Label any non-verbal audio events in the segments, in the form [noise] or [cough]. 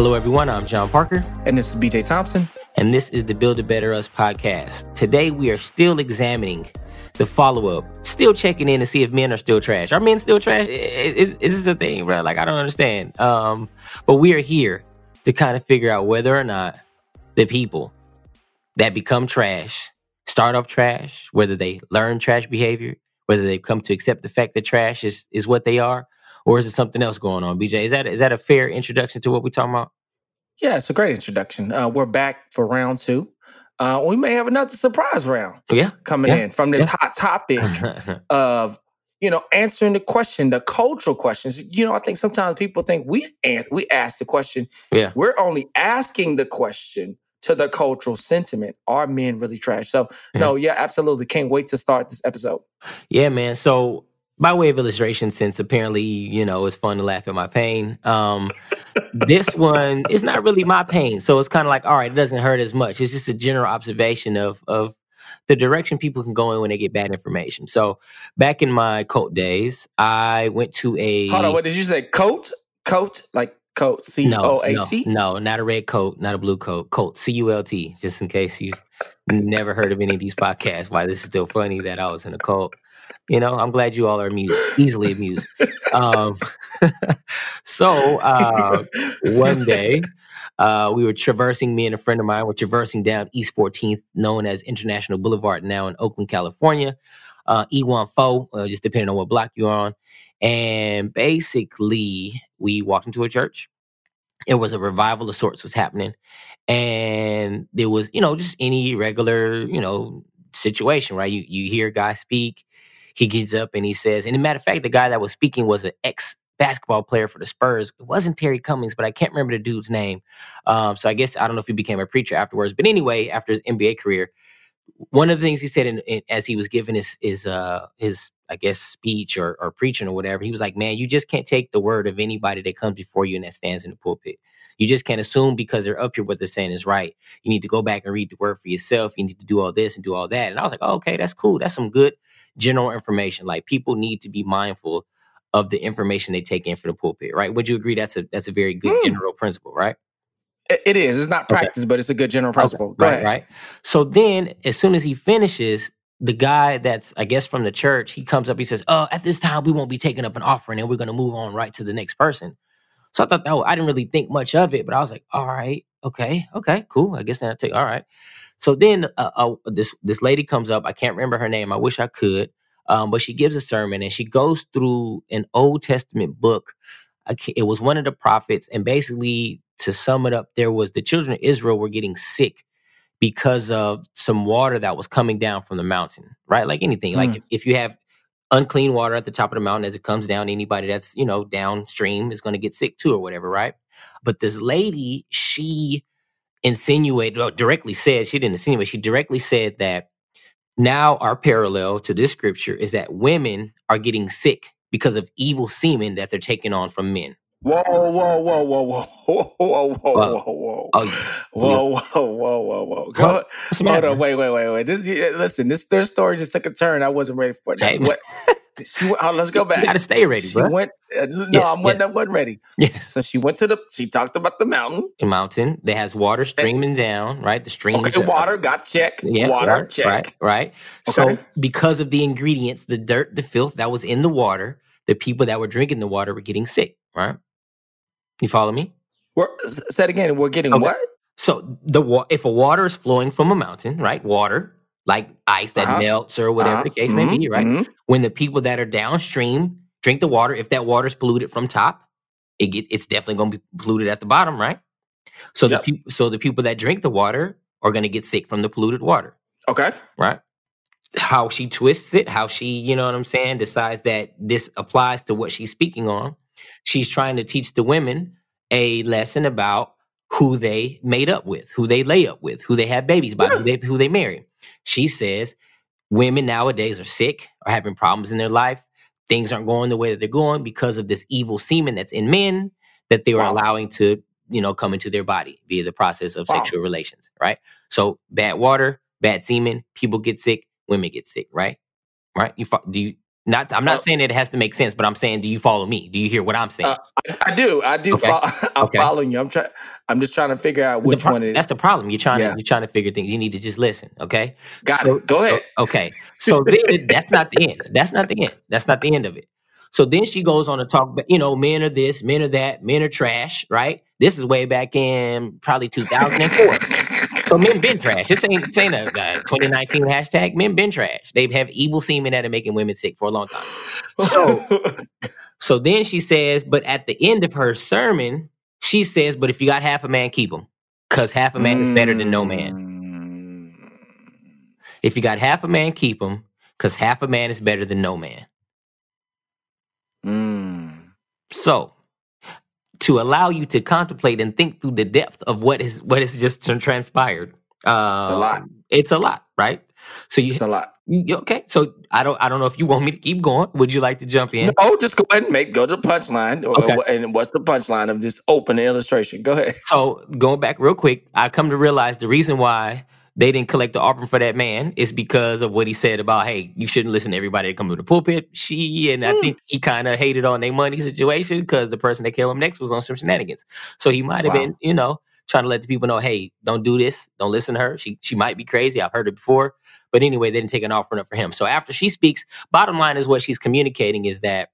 Hello, everyone. I'm John Parker. And this is BJ Thompson. And this is the Build a Better Us podcast. Today, we are still examining the follow up, still checking in to see if men are still trash. Are men still trash? Is, is this a thing, bro? Like, I don't understand. Um, but we are here to kind of figure out whether or not the people that become trash start off trash, whether they learn trash behavior, whether they've come to accept the fact that trash is, is what they are, or is it something else going on? BJ, is that is that a fair introduction to what we're talking about? Yeah, it's a great introduction. Uh, we're back for round two. Uh, we may have another surprise round. Yeah, coming yeah. in from this yeah. hot topic [laughs] of you know answering the question, the cultural questions. You know, I think sometimes people think we we ask the question. Yeah, we're only asking the question to the cultural sentiment. Are men really trash? So no, yeah, absolutely. Can't wait to start this episode. Yeah, man. So by way of illustration, since apparently, you know, it's fun to laugh at my pain. Um, this [laughs] one is not really my pain. So it's kind of like, all right, it doesn't hurt as much. It's just a general observation of of the direction people can go in when they get bad information. So back in my cult days, I went to a Hold on, what did you say? Coat? Coat? Like coat. C O A T? No, no, not a red coat, not a blue coat. Coat. C U L T, just in case you've never heard of any of these podcasts. Why this is still funny that I was in a cult. You know, I'm glad you all are amused, easily amused. Um, [laughs] so uh, one day, uh, we were traversing, me and a friend of mine were traversing down East 14th, known as International Boulevard, now in Oakland, California. Uh, E14, uh, just depending on what block you're on. And basically, we walked into a church. It was a revival of sorts was happening. And there was, you know, just any regular, you know, situation, right? You you hear guy speak, he gets up and he says, and a matter of fact, the guy that was speaking was an ex basketball player for the Spurs. It wasn't Terry Cummings, but I can't remember the dude's name. Um, so I guess I don't know if he became a preacher afterwards. But anyway, after his NBA career, one of the things he said in, in, as he was giving his his uh, his I guess speech or, or preaching or whatever, he was like, "Man, you just can't take the word of anybody that comes before you and that stands in the pulpit. You just can't assume because they're up here what they're saying is right. You need to go back and read the word for yourself. You need to do all this and do all that." And I was like, oh, "Okay, that's cool. That's some good general information. Like people need to be mindful of the information they take in from the pulpit, right? Would you agree that's a that's a very good mm. general principle, right? It is. It's not practice, okay. but it's a good general principle. Okay. right, ahead. right. So then, as soon as he finishes, the guy that's I guess from the church, he comes up. He says, "Oh, at this time, we won't be taking up an offering, and we're going to move on right to the next person." So I thought that I didn't really think much of it, but I was like, "All right, okay, okay, cool. I guess then I take all right." So then uh, uh, this this lady comes up. I can't remember her name. I wish I could. Um, but she gives a sermon and she goes through an Old Testament book. It was one of the prophets, and basically, to sum it up, there was the children of Israel were getting sick because of some water that was coming down from the mountain, right? Like anything, mm. like if, if you have unclean water at the top of the mountain as it comes down, anybody that's you know downstream is going to get sick too, or whatever, right? But this lady, she insinuated, or directly said, she didn't insinuate, she directly said that now, our parallel to this scripture is that women are getting sick because of evil semen that they're taking on from men. Whoa, whoa, whoa, whoa, whoa, whoa, [laughs] whoa, whoa, whoa, whoa, oh, whoa, whoa, whoa, whoa, whoa. Go, hold on, wait, wait, wait, wait. This, listen, this their story just took a turn. I wasn't ready for that. Hey, what? She, oh, let's go back. You got to stay ready, she bro. Went, uh, no, yes, I wasn't, yes. wasn't ready. Yes. So she went to the. She talked about the mountain. The mountain that has water streaming down, right? The streams. Okay, water got check. Yeah, water right, check. Right, right. Okay. So because of the ingredients, the dirt, the filth that was in the water, the people that were drinking the water were getting sick. Right. You follow me? We're said again. We're getting okay. what? So the wa- if a water is flowing from a mountain, right? Water like ice that uh-huh. melts or whatever uh-huh. the case mm-hmm. may be, right? Mm-hmm. When the people that are downstream drink the water, if that water is polluted from top, it get, it's definitely going to be polluted at the bottom, right? So yep. the people, so the people that drink the water are going to get sick from the polluted water. Okay, right? How she twists it, how she, you know what I'm saying, decides that this applies to what she's speaking on. She's trying to teach the women a lesson about who they made up with, who they lay up with, who they have babies by, yeah. who, they, who they marry. She says women nowadays are sick, are having problems in their life. Things aren't going the way that they're going because of this evil semen that's in men that they were wow. allowing to, you know, come into their body via the process of wow. sexual relations, right? So bad water, bad semen, people get sick, women get sick, right? Right? You do you not, I'm not uh, saying it has to make sense, but I'm saying, do you follow me? Do you hear what I'm saying? Uh, I, I, do. I do. Okay. Follow, [laughs] I'm okay. following you. I'm trying. I'm just trying to figure out which pro- one it is. That's the problem. You're trying yeah. to you're trying to figure things. You need to just listen. Okay. Got so, it. Go ahead. Okay. [laughs] So then, that's not the end. That's not the end. That's not the end of it. So then she goes on to talk. You know, men are this, men are that, men are trash. Right. This is way back in probably 2004. [laughs] So men been trash. This ain't, this ain't a, a 2019 hashtag. Men been trash. They have evil semen that are making women sick for a long time. So, [laughs] so then she says, but at the end of her sermon, she says, but if you got half a man, keep him. Because half a man is better than no man. Mm. If you got half a man, keep him. Because half a man is better than no man. Mm. So to allow you to contemplate and think through the depth of what is what has just transpired. Uh, it's a lot. Um, it's a lot, right? So you, it's a lot. okay, so I don't I don't know if you want me to keep going. Would you like to jump in? No, just go ahead and make go to the punchline. Okay. And what's the punchline of this open illustration? Go ahead. So going back real quick, I come to realize the reason why they didn't collect the offering for that man is because of what he said about, hey, you shouldn't listen to everybody that come to the pulpit. She and I mm. think he kind of hated on their money situation because the person that killed him next was on some shenanigans. So he might have wow. been, you know, trying to let the people know, hey, don't do this, don't listen to her. She she might be crazy. I've heard it before. But anyway, they didn't take an offering up for him. So after she speaks, bottom line is what she's communicating is that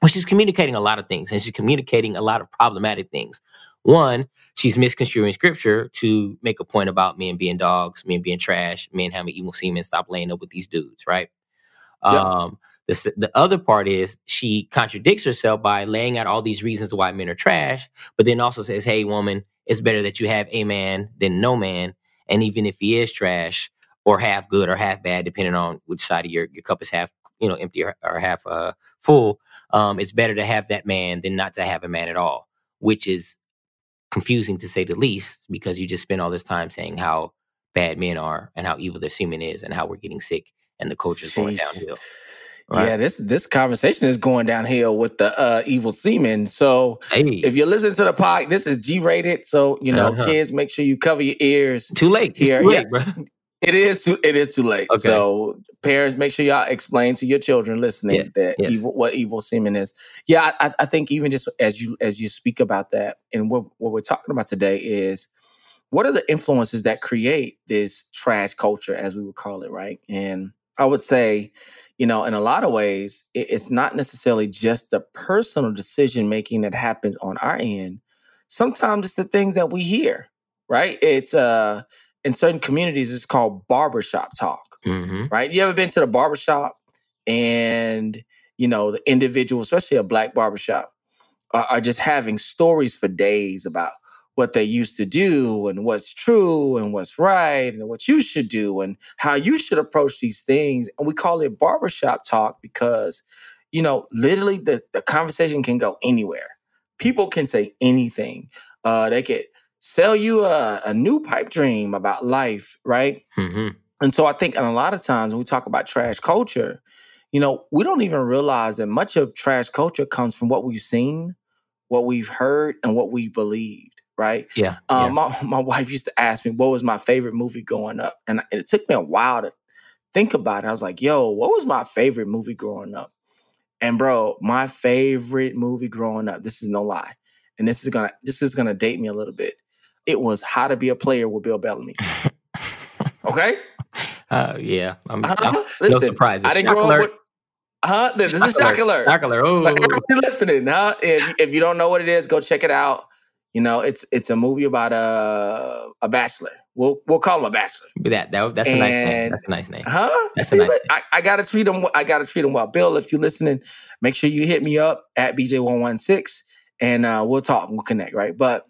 well, she's communicating a lot of things and she's communicating a lot of problematic things. One, she's misconstruing scripture to make a point about men being dogs, men being trash, men having evil semen, stop laying up with these dudes, right? Yep. Um, the, the other part is she contradicts herself by laying out all these reasons why men are trash, but then also says, hey, woman, it's better that you have a man than no man. And even if he is trash or half good or half bad, depending on which side of your, your cup is half, you know, empty or, or half uh, full, um, it's better to have that man than not to have a man at all, which is confusing to say the least because you just spend all this time saying how bad men are and how evil their semen is and how we're getting sick and the culture is going downhill. Right? Yeah, this this conversation is going downhill with the uh, evil semen. So hey. if you're listening to the pod, this is G rated. So you know, uh-huh. kids, make sure you cover your ears. Too late here. Too late, yeah. It is too. It is too late. Okay. So parents, make sure y'all explain to your children listening yeah. that yes. evil, what evil semen is. Yeah, I, I, think even just as you as you speak about that, and what what we're talking about today is what are the influences that create this trash culture, as we would call it, right? And I would say, you know, in a lot of ways, it, it's not necessarily just the personal decision making that happens on our end. Sometimes it's the things that we hear, right? It's uh in certain communities it's called barbershop talk mm-hmm. right you ever been to the barbershop and you know the individual especially a black barbershop are, are just having stories for days about what they used to do and what's true and what's right and what you should do and how you should approach these things and we call it barbershop talk because you know literally the, the conversation can go anywhere people can say anything uh, they could sell you a, a new pipe dream about life, right? Mm-hmm. And so I think, and a lot of times when we talk about trash culture, you know, we don't even realize that much of trash culture comes from what we've seen, what we've heard, and what we believed, right? Yeah. Um, yeah. My, [laughs] my wife used to ask me what was my favorite movie growing up. And it took me a while to think about it. I was like, yo, what was my favorite movie growing up? And bro, my favorite movie growing up, this is no lie. And this is gonna this is gonna date me a little bit it was How to Be a Player with Bill Bellamy. [laughs] okay. Uh, yeah, I'm, uh-huh. I'm Listen, no surprises. I didn't grow up with. Huh? This, is Shock Alert. Shock Alert. Oh, like, listening, huh? If, if you don't know what it is, go check it out. You know, it's it's a movie about a a bachelor. We'll we'll call him a bachelor. That, that that's and, a nice name. That's a nice name. Huh? That's See, a nice name. I, I, gotta treat him. I gotta treat him well. Bill, if you're listening, make sure you hit me up at BJ116 and uh, we'll talk. We'll connect. Right. But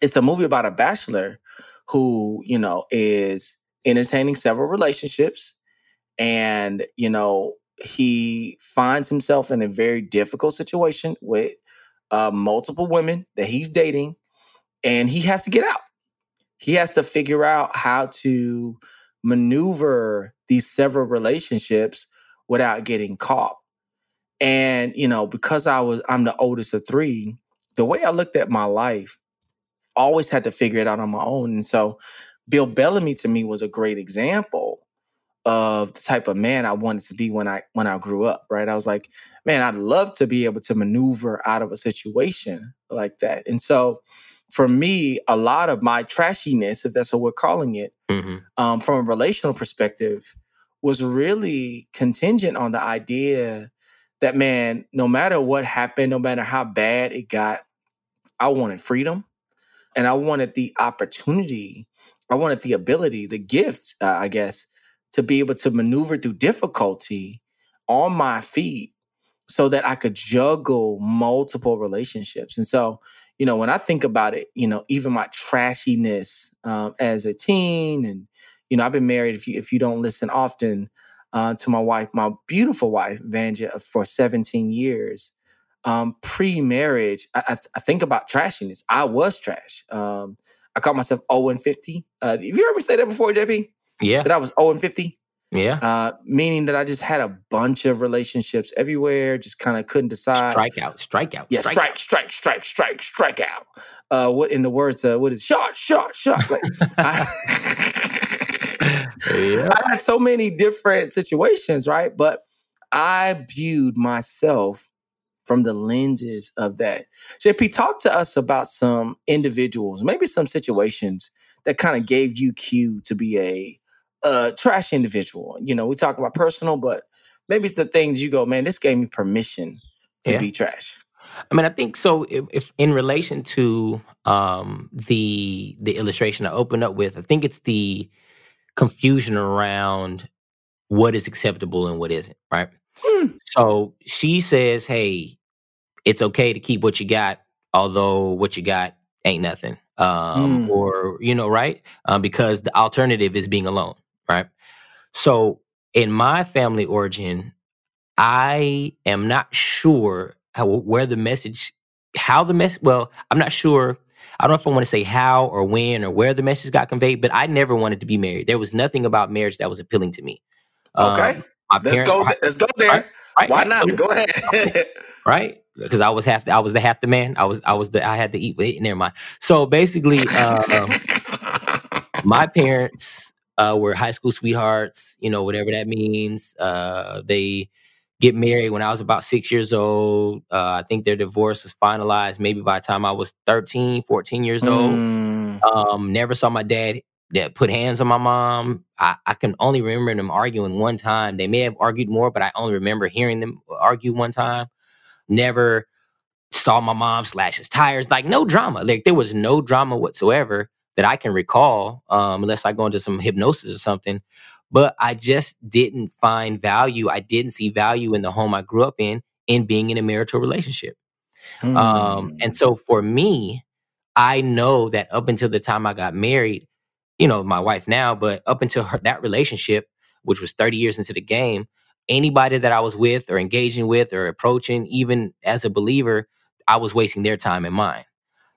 it's a movie about a bachelor who you know is entertaining several relationships, and you know he finds himself in a very difficult situation with uh, multiple women that he's dating, and he has to get out. He has to figure out how to maneuver these several relationships without getting caught. And you know, because I was I'm the oldest of three, the way I looked at my life, always had to figure it out on my own. And so Bill Bellamy to me was a great example of the type of man I wanted to be when I when I grew up, right? I was like, man, I'd love to be able to maneuver out of a situation like that. And so for me, a lot of my trashiness, if that's what we're calling it, mm-hmm. um, from a relational perspective, was really contingent on the idea that man, no matter what happened, no matter how bad it got, I wanted freedom and I wanted the opportunity, I wanted the ability, the gift, uh, I guess, to be able to maneuver through difficulty on my feet so that I could juggle multiple relationships. And so, you know, when I think about it, you know, even my trashiness um, as a teen, and you know, I've been married. If you if you don't listen often uh, to my wife, my beautiful wife Vanja, for 17 years. Um, pre-marriage, I, I, I, think about trashiness. I was trash. Um, I call myself 0 and 50. Uh, have you me say that before, JP? Yeah. That I was 0 and 50. Yeah. Uh, meaning that I just had a bunch of relationships everywhere, just kind of couldn't decide. Strike out, strike out. Yeah, strike, strike, strike, strike, strike, strike out. Uh, what in the words, uh, what is shot, shot, shot? Like, I, yeah. [laughs] [laughs] I had so many different situations, right? But I viewed myself from the lenses of that. JP, talk to us about some individuals, maybe some situations that kind of gave you cue to be a, a trash individual. You know, we talk about personal, but maybe it's the things you go, man, this gave me permission to yeah. be trash. I mean, I think so. If, if in relation to um, the the illustration I opened up with, I think it's the confusion around what is acceptable and what isn't. Right. Mm. So she says, "Hey, it's okay to keep what you got, although what you got ain't nothing." Um, mm. Or you know, right? Um, because the alternative is being alone. Right. So in my family origin, I am not sure how where the message, how the mess. Well, I'm not sure. I don't know if I want to say how or when or where the message got conveyed, but I never wanted to be married. There was nothing about marriage that was appealing to me. Okay, um, let's go. let's go there. Right, Why right. not? So, go ahead. [laughs] right, because I was half. I was the half the man. I was. I was the. I had to eat. Wait, never mind. So basically, uh, my parents uh, were high school sweethearts. You know, whatever that means. Uh, they get married when I was about six years old. Uh, I think their divorce was finalized maybe by the time I was 13, 14 years old. Mm. Um, never saw my dad that put hands on my mom. I, I, can only remember them arguing one time. They may have argued more, but I only remember hearing them argue one time. Never saw my mom slash his tires. Like no drama. Like there was no drama whatsoever that I can recall, um, unless I go into some hypnosis or something but I just didn't find value. I didn't see value in the home I grew up in in being in a marital relationship. Mm. Um, and hmm. so for me, I know that up until the time I got married, you know, my wife now, but up until her, that relationship, which was 30 years into the game, anybody that I was with or engaging with or approaching, even as a believer, I was wasting their time and mine.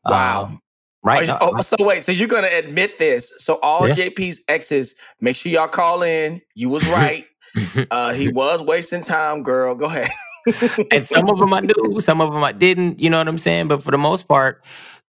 Wow. Um, Right. You, oh, so wait, so you're gonna admit this? So all yeah. JP's exes, make sure y'all call in. You was [laughs] right. uh, he was wasting time, girl. Go ahead. and some of them I knew, some of them I didn't. You know what I'm saying? But for the most part,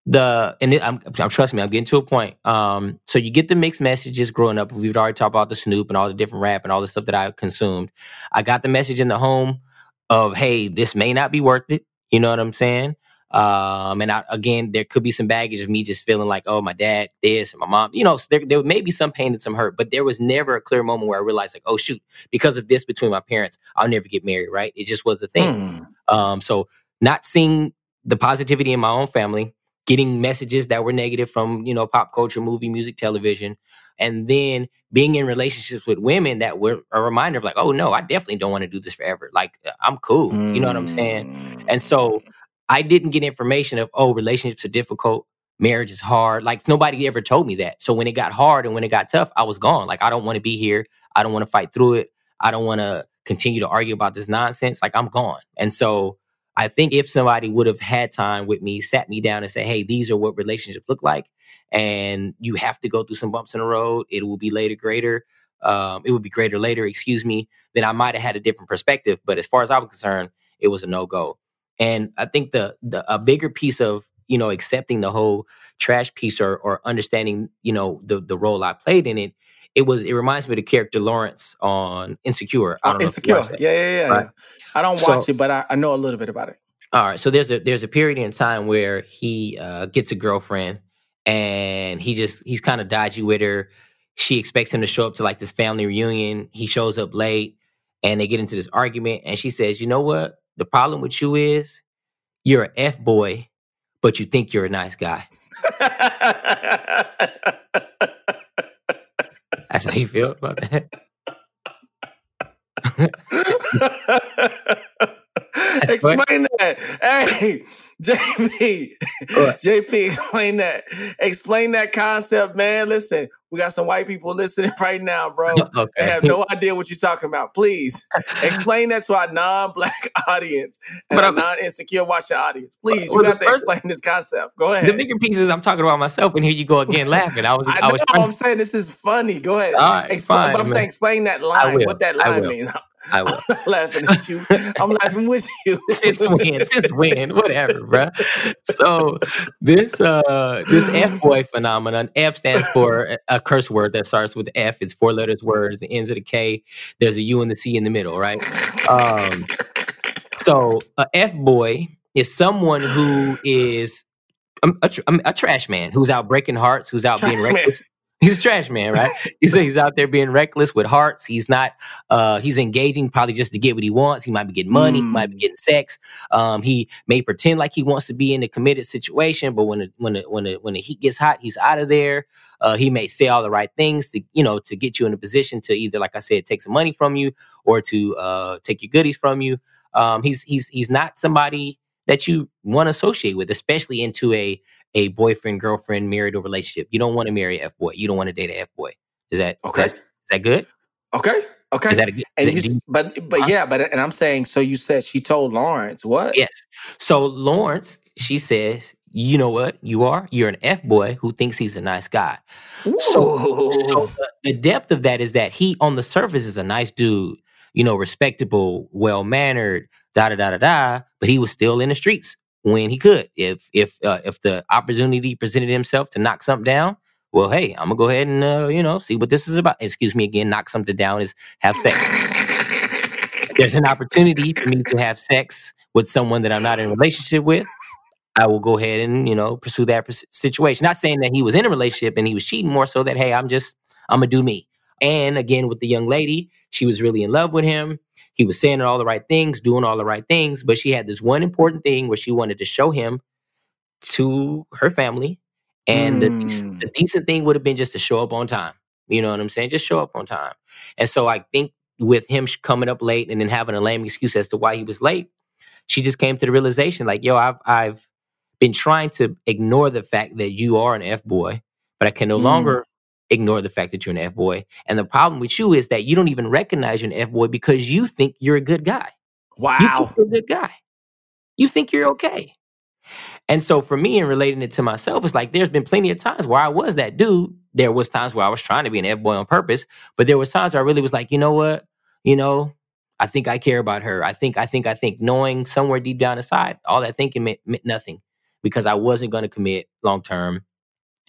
the and I'm, I'm trust me, I'm getting to a point. Um, so you get the mixed messages growing up. We've already talked about the Snoop and all the different rap and all the stuff that I consumed. I got the message in the home of, hey, this may not be worth it. You know what I'm saying? Um, and I, again, there could be some baggage of me just feeling like, oh, my dad, this, and my mom, you know, so there, there may be some pain and some hurt, but there was never a clear moment where I realized, like, oh, shoot, because of this between my parents, I'll never get married, right? It just was the thing. Mm. Um, so not seeing the positivity in my own family getting messages that were negative from you know pop culture, movie, music, television, and then being in relationships with women that were a reminder of like, oh no, I definitely don't want to do this forever. Like I'm cool, you know what I'm saying? And so mm. I didn't get information of oh relationships are difficult marriage is hard. Like nobody ever told me that. So when it got hard and when it got tough, I was gone. Like I don't want to be here. I don't want to fight through it. I don't want to continue to argue about this nonsense. Like I'm gone. And so I think if somebody would have had time with me, sat me down and said, "Hey, these are what relationships look like, and you have to go through some bumps in the road. It will be later greater. Um, it would be greater later. Excuse me. Then I might have had a different perspective. But as far as I was concerned, it was a no go. And I think the, the a bigger piece of you know, accepting the whole trash piece or or understanding, you know, the the role I played in it, it was it reminds me of the character Lawrence on Insecure. I don't Insecure. Yeah, yeah, yeah. Right? I don't watch so, it, but I, I, know a little bit about it. All right. So there's a there's a period in time where he uh, gets a girlfriend and he just he's kind of dodgy with her. She expects him to show up to like this family reunion. He shows up late and they get into this argument and she says, "You know what? The problem with you is you're an F boy but you think you're a nice guy. [laughs] That's how you feel about that. [laughs] Explain that. Hey, [laughs] JP, JP, explain that. Explain that concept, man. Listen, we got some white people listening [laughs] right now, bro. [laughs] Okay. They have no idea what you're talking about. Please explain that to our non-black [laughs] audience and but non-insecure watcher audience. Please, you got to explain this concept. Go ahead. The bigger piece is I'm talking about myself, and here you go again laughing. I was, I, I was. Trying... I'm saying this is funny. Go ahead. All right, explain, fine, but I'm man. saying explain that line. What that line means. I will. I'm [laughs] laughing at you. [laughs] I'm laughing with you. since when? Since when? Whatever, bro. So this uh this F [laughs] boy phenomenon. F stands for a curse word that starts with F. It's four letters words. It ends with a K. There's a U and the C in the middle, right? Um. So a F boy is someone who is a, a, a, trash man who's out breaking hearts, who's out being reckless, He's a trash man, right? [laughs] he's he's out there being reckless with hearts. He's not. Uh, he's engaging probably just to get what he wants. He might be getting money. Mm. He might be mm. getting sex. Um, he may pretend like he wants to be in a committed situation, but when the, when the, when the, when the heat gets hot, he's out of there. Uh, he may say all the right things to you know to get you in a position to either, like I said, take some money from you or to uh, take your goodies from you. Um, he's he's he's not somebody that you want to associate with, especially into a a boyfriend girlfriend married a relationship. You don't want to marry F boy. You don't want to date a F boy. Is that okay? Is that, is that good? Okay. Okay. Is that a good? That, you, but but huh? yeah, but and I'm saying so. You said she told Lawrence what? Yes. So Lawrence, she says, you know what you are? You're an F boy who thinks he's a nice guy. Ooh. So, so the, the depth of that is that he on the surface is a nice dude, you know, respectable, well mannered, da da da da da. But he was still in the streets when he could. If if uh, if the opportunity presented himself to knock something down, well, hey, I'm gonna go ahead and uh, you know see what this is about. Excuse me again, knock something down is have sex. [laughs] There's an opportunity for me to have sex with someone that I'm not in a relationship with. I will go ahead and you know pursue that situation. Not saying that he was in a relationship and he was cheating, more so that hey, I'm just I'm gonna do me. And again, with the young lady, she was really in love with him. He was saying all the right things, doing all the right things, but she had this one important thing where she wanted to show him to her family. And mm. the, decent, the hmm. decent thing would have been just to show up on time. You know what I'm saying? Just show up on time. And so I think with him coming up late and then having a lame excuse as to why he was late, she just came to the realization like, yo, I've I've been trying to ignore the fact that you are an F boy, but I can no mm. longer ignore the fact that you're an F boy. And the problem with you is that you don't even recognize you're an F boy because you think you're a good guy. Wow. You think you're a good guy. You think you're okay. And so for me and relating it to myself, it's like there's been plenty of times where I was that dude. There was times where I was trying to be an F boy on purpose, but there was times where I really was like, you know what? You know, I think I care about her. I think, I think, I think, knowing somewhere deep down inside, all that thinking meant, meant nothing because I wasn't going to commit long term.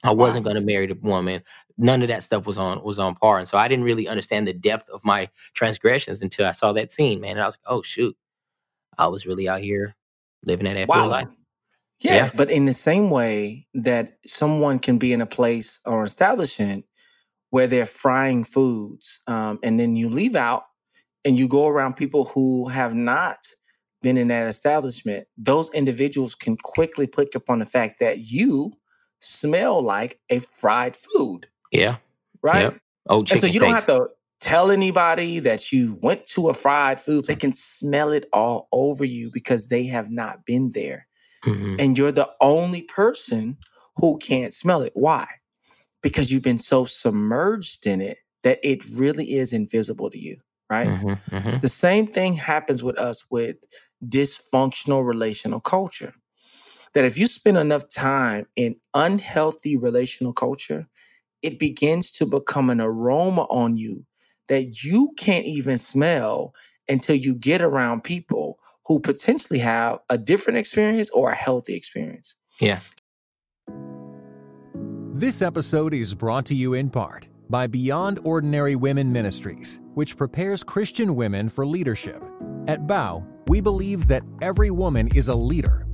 I wasn't going to marry the woman. None of that stuff was on was on par, and so I didn't really understand the depth of my transgressions until I saw that scene, man. And I was like, "Oh shoot, I was really out here living that after wow. life." Yeah, yeah, but in the same way that someone can be in a place or establishment where they're frying foods, um, and then you leave out and you go around people who have not been in that establishment, those individuals can quickly pick up on the fact that you smell like a fried food. Yeah. Right. Yep. Oh, and so you face. don't have to tell anybody that you went to a fried food. They can smell it all over you because they have not been there. Mm-hmm. And you're the only person who can't smell it. Why? Because you've been so submerged in it that it really is invisible to you, right? Mm-hmm. Mm-hmm. The same thing happens with us with dysfunctional relational culture. That if you spend enough time in unhealthy relational culture, it begins to become an aroma on you that you can't even smell until you get around people who potentially have a different experience or a healthy experience. Yeah. This episode is brought to you in part by Beyond Ordinary Women Ministries, which prepares Christian women for leadership. At Bow, we believe that every woman is a leader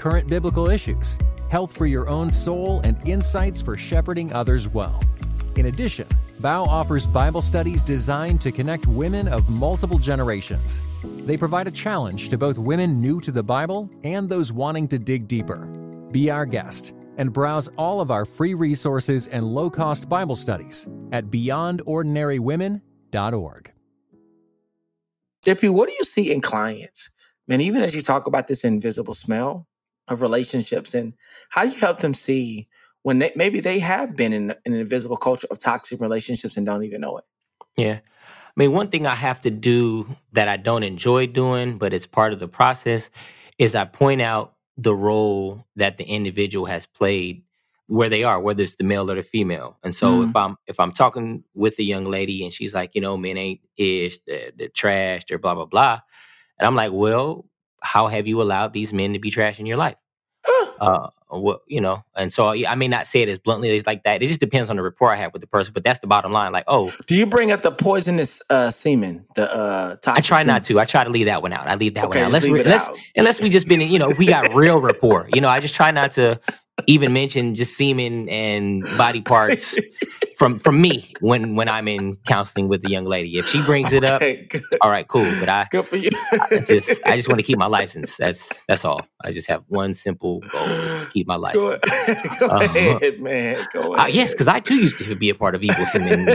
current biblical issues, health for your own soul, and insights for shepherding others well. In addition, Bow offers Bible studies designed to connect women of multiple generations. They provide a challenge to both women new to the Bible and those wanting to dig deeper. Be our guest and browse all of our free resources and low cost Bible studies at beyondordinarywomen.org. JP, what do you see in clients? Man, even as you talk about this invisible smell of relationships, and how do you help them see when they, maybe they have been in, in an invisible culture of toxic relationships and don't even know it. Yeah. I mean, one thing I have to do that I don't enjoy doing, but it's part of the process, is I point out the role that the individual has played where they are, whether it's the male or the female. And so mm. if I'm if I'm talking with a young lady and she's like, you know, men ain't ish, they're, they're trash, they're blah blah blah, and I'm like, well, how have you allowed these men to be trash in your life? uh, what you know, and so I may not say it as bluntly as like that. It just depends on the rapport I have with the person, but that's the bottom line. Like, oh, do you bring up the poisonous uh, semen? The uh, I try semen? not to. I try to leave that one out. I leave that okay, one out. Unless, we, unless, unless we just been, you know, we got real rapport. You know, I just try not to even mention just semen and body parts [laughs] from from me when when I'm in counseling with a young lady. If she brings it up, good. all right, cool. But I good for you. I just I just want to keep my license. That's that's all. I just have one simple goal: is to keep my license. [laughs] Go, go uh, ahead, man. Go ahead. Uh, yes, because I too used to be a part of evil semen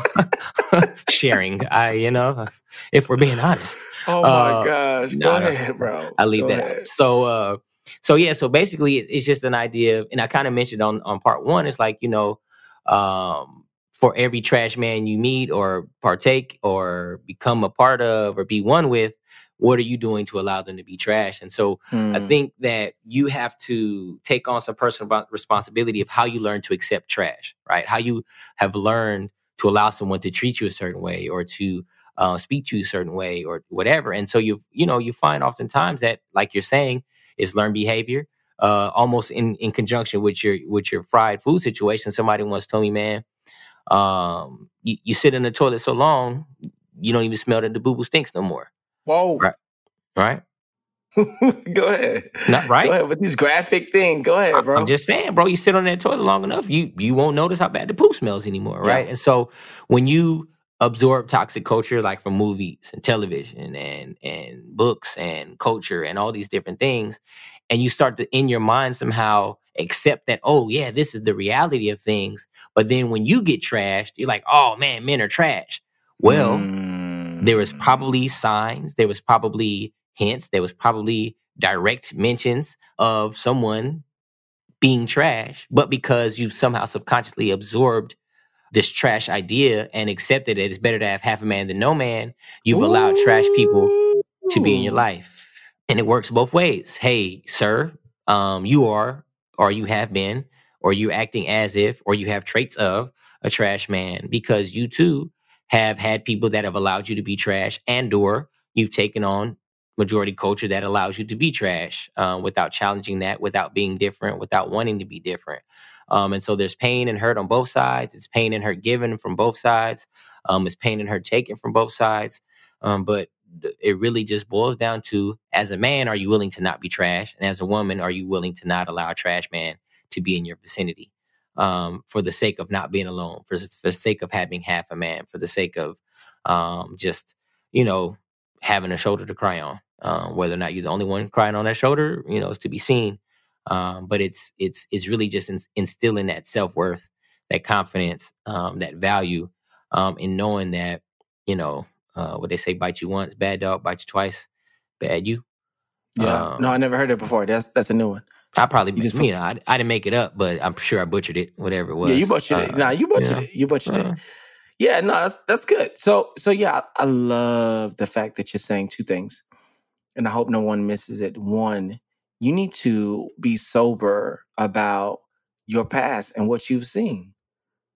[laughs] sharing. I you know, if we're being honest. Oh my uh, gosh! Go no, ahead, bro. I leave go that. Ahead. Out. So. uh so yeah, so basically it's just an idea, and I kind of mentioned on on part one. It's like you know, um, for every trash man you meet or partake or become a part of or be one with, what are you doing to allow them to be trash? And so I hmm. think that you have to take on some personal responsibility of how you learn to accept trash, right? How you have learned to allow someone to treat you a certain way or to uh, speak to you a certain way or whatever. And so you you know you find oftentimes that like you're saying is learned behavior. Uh, almost in, in conjunction with your with your fried food situation. Somebody once told me, man, um, you, you sit in the toilet so long, you don't even smell that the boo boo stinks no more. Whoa! Right? Right? [laughs] Go ahead. Not right. Go ahead with this graphic thing. Go ahead, bro. I'm just saying, bro. You sit on that toilet long enough, you you won't notice how bad the poop smells anymore, right? Yeah. And so when you absorb toxic culture like from movies and television and and books and culture and all these different things and you start to in your mind somehow accept that oh yeah this is the reality of things but then when you get trashed you're like oh man men are trash well mm. there was probably signs there was probably hints there was probably direct mentions of someone being trash but because you somehow subconsciously absorbed this trash idea and accepted it. It's better to have half a man than no man. You've Ooh. allowed trash people to be in your life. And it works both ways. Hey, sir, um, you are, or you have been, or you're acting as if, or you have traits of a trash man because you too have had people that have allowed you to be trash and or you've taken on majority culture that allows you to be trash uh, without challenging that, without being different, without wanting to be different. Um, and so there's pain and hurt on both sides. It's pain and hurt given from both sides. Um, it's pain and hurt taken from both sides. Um, but it really just boils down to as a man, are you willing to not be trash? And as a woman, are you willing to not allow a trash man to be in your vicinity um, for the sake of not being alone, for, for the sake of having half a man, for the sake of um, just, you know, having a shoulder to cry on. Um, whether or not you're the only one crying on that shoulder, you know, is to be seen. Um, but it's it's it's really just instilling that self worth, that confidence, um, that value, um, in knowing that you know uh, what they say: bite you once, bad dog; bite you twice, bad you. Yeah, no, I never heard it before. That's that's a new one. I probably you just you know I, I didn't make it up, but I'm sure I butchered it. Whatever it was. Yeah, you butchered uh, it. Nah, you butchered yeah. it. You butchered uh, it. Yeah, no, that's that's good. So so yeah, I love the fact that you're saying two things, and I hope no one misses it. One, you need to be sober about your past and what you've seen.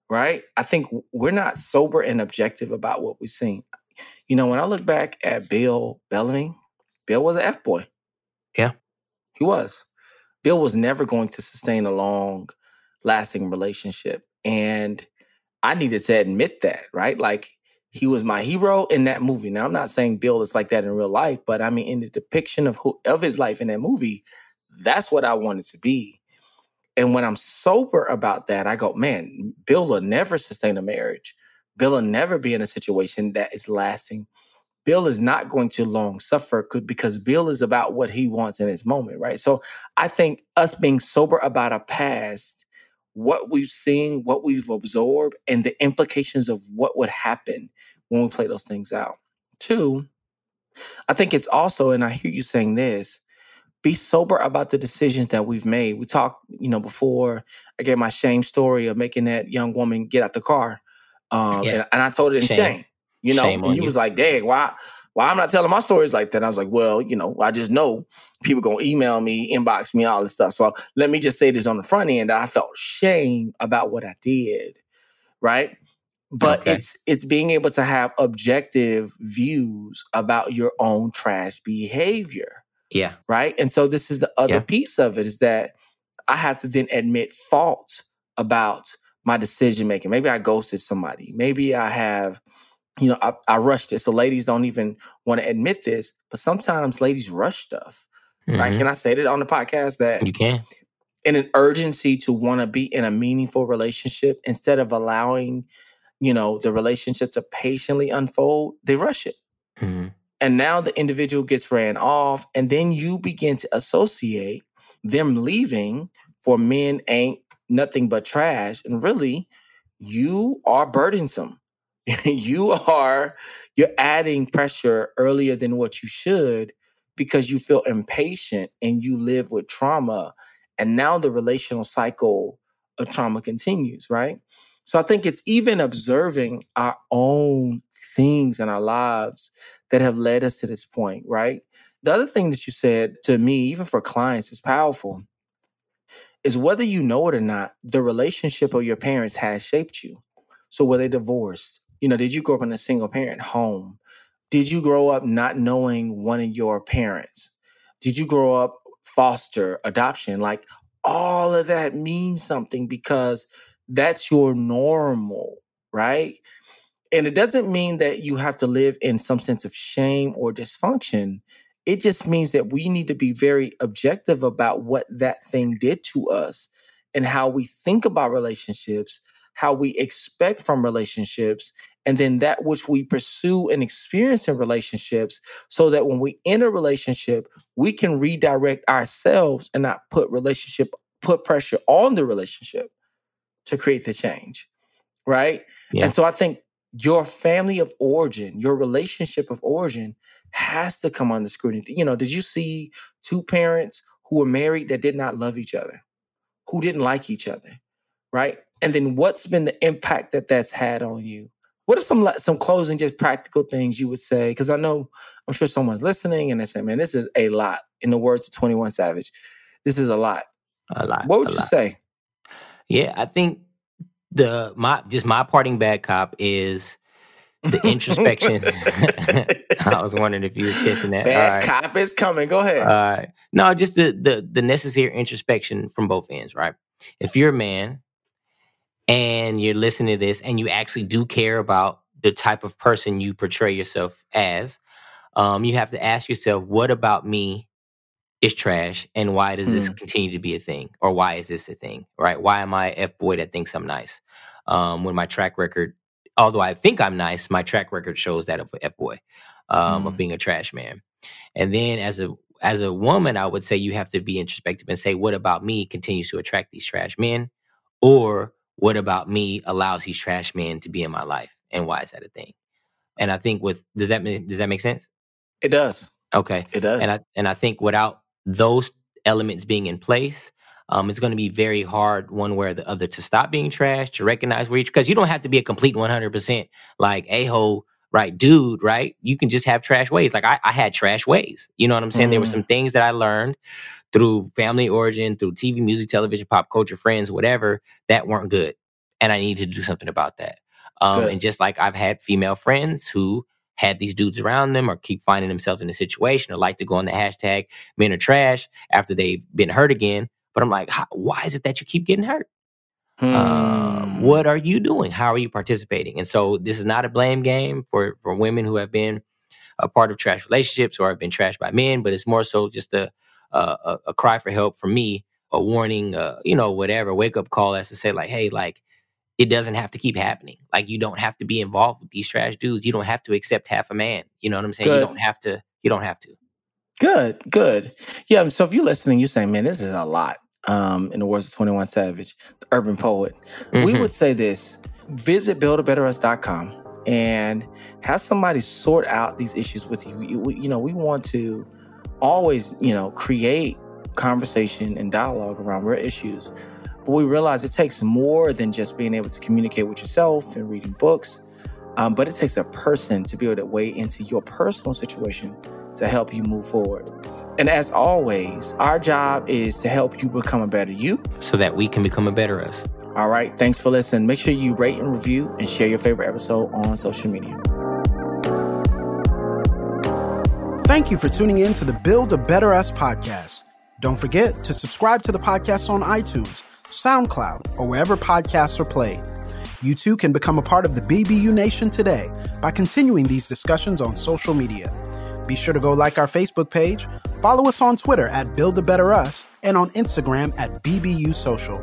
Right? I think we're not sober and objective about what we've seen. You know, when I look back at Bill Bellamy, Bill was an F boy. Yeah. He was. Bill was never going to sustain a long lasting relationship. And I needed to admit that, right? Like he was my hero in that movie. Now I'm not saying Bill is like that in real life, but I mean in the depiction of who of his life in that movie, that's what I wanted to be. And when I'm sober about that, I go, man, Bill will never sustain a marriage. Bill will never be in a situation that is lasting. Bill is not going to long suffer because Bill is about what he wants in his moment, right? So I think us being sober about a past what we've seen, what we've absorbed, and the implications of what would happen when we play those things out. Two, I think it's also, and I hear you saying this, be sober about the decisions that we've made. We talked, you know, before I gave my shame story of making that young woman get out the car. Um, yeah. and, and, I told it in shame, shame you know, shame and you, you was like, dang, why why I'm not telling my stories like that. I was like, well, you know, I just know people gonna email me, inbox me, all this stuff. So let me just say this on the front end that I felt shame about what I did, right? But okay. it's it's being able to have objective views about your own trash behavior. Yeah. Right. And so this is the other yeah. piece of it is that I have to then admit fault about my decision making. Maybe I ghosted somebody. Maybe I have you know, I, I rushed it. So ladies don't even want to admit this, but sometimes ladies rush stuff. Mm-hmm. Right? Can I say that on the podcast that you can? In an urgency to want to be in a meaningful relationship instead of allowing, you know, the relationship to patiently unfold, they rush it. Mm-hmm. And now the individual gets ran off, and then you begin to associate them leaving for men ain't nothing but trash. And really, you are burdensome [laughs] you are you're adding pressure earlier than what you should because you feel impatient and you live with trauma and now the relational cycle of trauma continues right? So i think it's even observing our own things in our lives that have led us to this point right? The other thing that you said to me even for clients is powerful is whether you know it or not the relationship of your parents has shaped you. So were they divorced you know, did you grow up in a single parent home? Did you grow up not knowing one of your parents? Did you grow up foster adoption? Like all of that means something because that's your normal, right? And it doesn't mean that you have to live in some sense of shame or dysfunction. It just means that we need to be very objective about what that thing did to us and how we think about relationships how we expect from relationships, and then that which we pursue and experience in relationships, so that when we enter a relationship, we can redirect ourselves and not put relationship put pressure on the relationship to create the change. Right. Yeah. And so I think your family of origin, your relationship of origin has to come under scrutiny. You know, did you see two parents who were married that did not love each other, who didn't like each other, right? And then what's been the impact that that's had on you what are some some closing just practical things you would say because i know i'm sure someone's listening and they say man this is a lot in the words of 21 savage this is a lot a lot what would you lot. say yeah i think the my just my parting bad cop is the introspection. [laughs] [laughs] I was wondering if you were catching that. Bad right. cop is coming. Go ahead. All right. No, just the the the necessary introspection from both ends, right? If you're a man and you're listening to this and you actually do care about the type of person you portray yourself as, um, you have to ask yourself, what about me is trash and why does this mm. continue to be a thing or why is this a thing right why am i f boy that thinks i'm nice um, when my track record although i think i'm nice my track record shows that of f boy um, mm. of being a trash man and then as a as a woman i would say you have to be introspective and say what about me continues to attract these trash men or what about me allows these trash men to be in my life and why is that a thing? And i think with does that does that make sense? It does. Okay. It does. And i and i think without those elements being in place, um, it's going to be very hard one way or the other to stop being trash, to recognize where you, because you don't have to be a complete 100% like a hole, right, dude, right? You can just have trash ways. Like I, I had trash ways. You know what I'm saying? Mm. There were some mm. things that I learned through family origin, through TV, music, television, pop culture, friends, whatever, that weren't good. And I needed to do something about that. Um, and just like I've had female friends who had these dudes around them or keep finding themselves in a situation or like to go on the hashtag men are trash after they've been hurt again. But I'm like, why is it that you keep getting hurt? Um, hmm. Um, what are you doing? How are you participating? And so this is not a blame game for, for women who have been a part of trash relationships or have been trashed by men, but it's more so just a, a, a cry for help for me, a warning, uh, you know, whatever, wake up call as to say like, hey, like, it doesn't have to keep happening. Like you don't have to be involved with these trash dudes. You don't have to accept half a man. You know what I'm saying? Good. You don't have to. You don't have to. Good, good. Yeah. So if you're listening, you're saying, man, this is a lot. Um, in the words of 21 Savage, the urban poet, mm-hmm. we would say this visit buildabetterus.com and have somebody sort out these issues with you. You, you know, we want to always, you know, create conversation and dialogue around real issues but we realize it takes more than just being able to communicate with yourself and reading books. Um, but it takes a person to be able to weigh into your personal situation to help you move forward. And as always, our job is to help you become a better you so that we can become a better us. All right. Thanks for listening. Make sure you rate and review and share your favorite episode on social media. Thank you for tuning in to the Build a Better Us podcast. Don't forget to subscribe to the podcast on iTunes SoundCloud, or wherever podcasts are played. You too can become a part of the BBU Nation today by continuing these discussions on social media. Be sure to go like our Facebook page, follow us on Twitter at Build a Better Us, and on Instagram at BBU Social.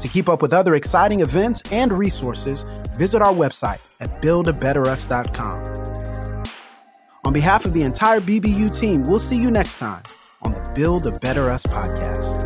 To keep up with other exciting events and resources, visit our website at buildabetterus.com. On behalf of the entire BBU team, we'll see you next time on the Build a Better Us podcast.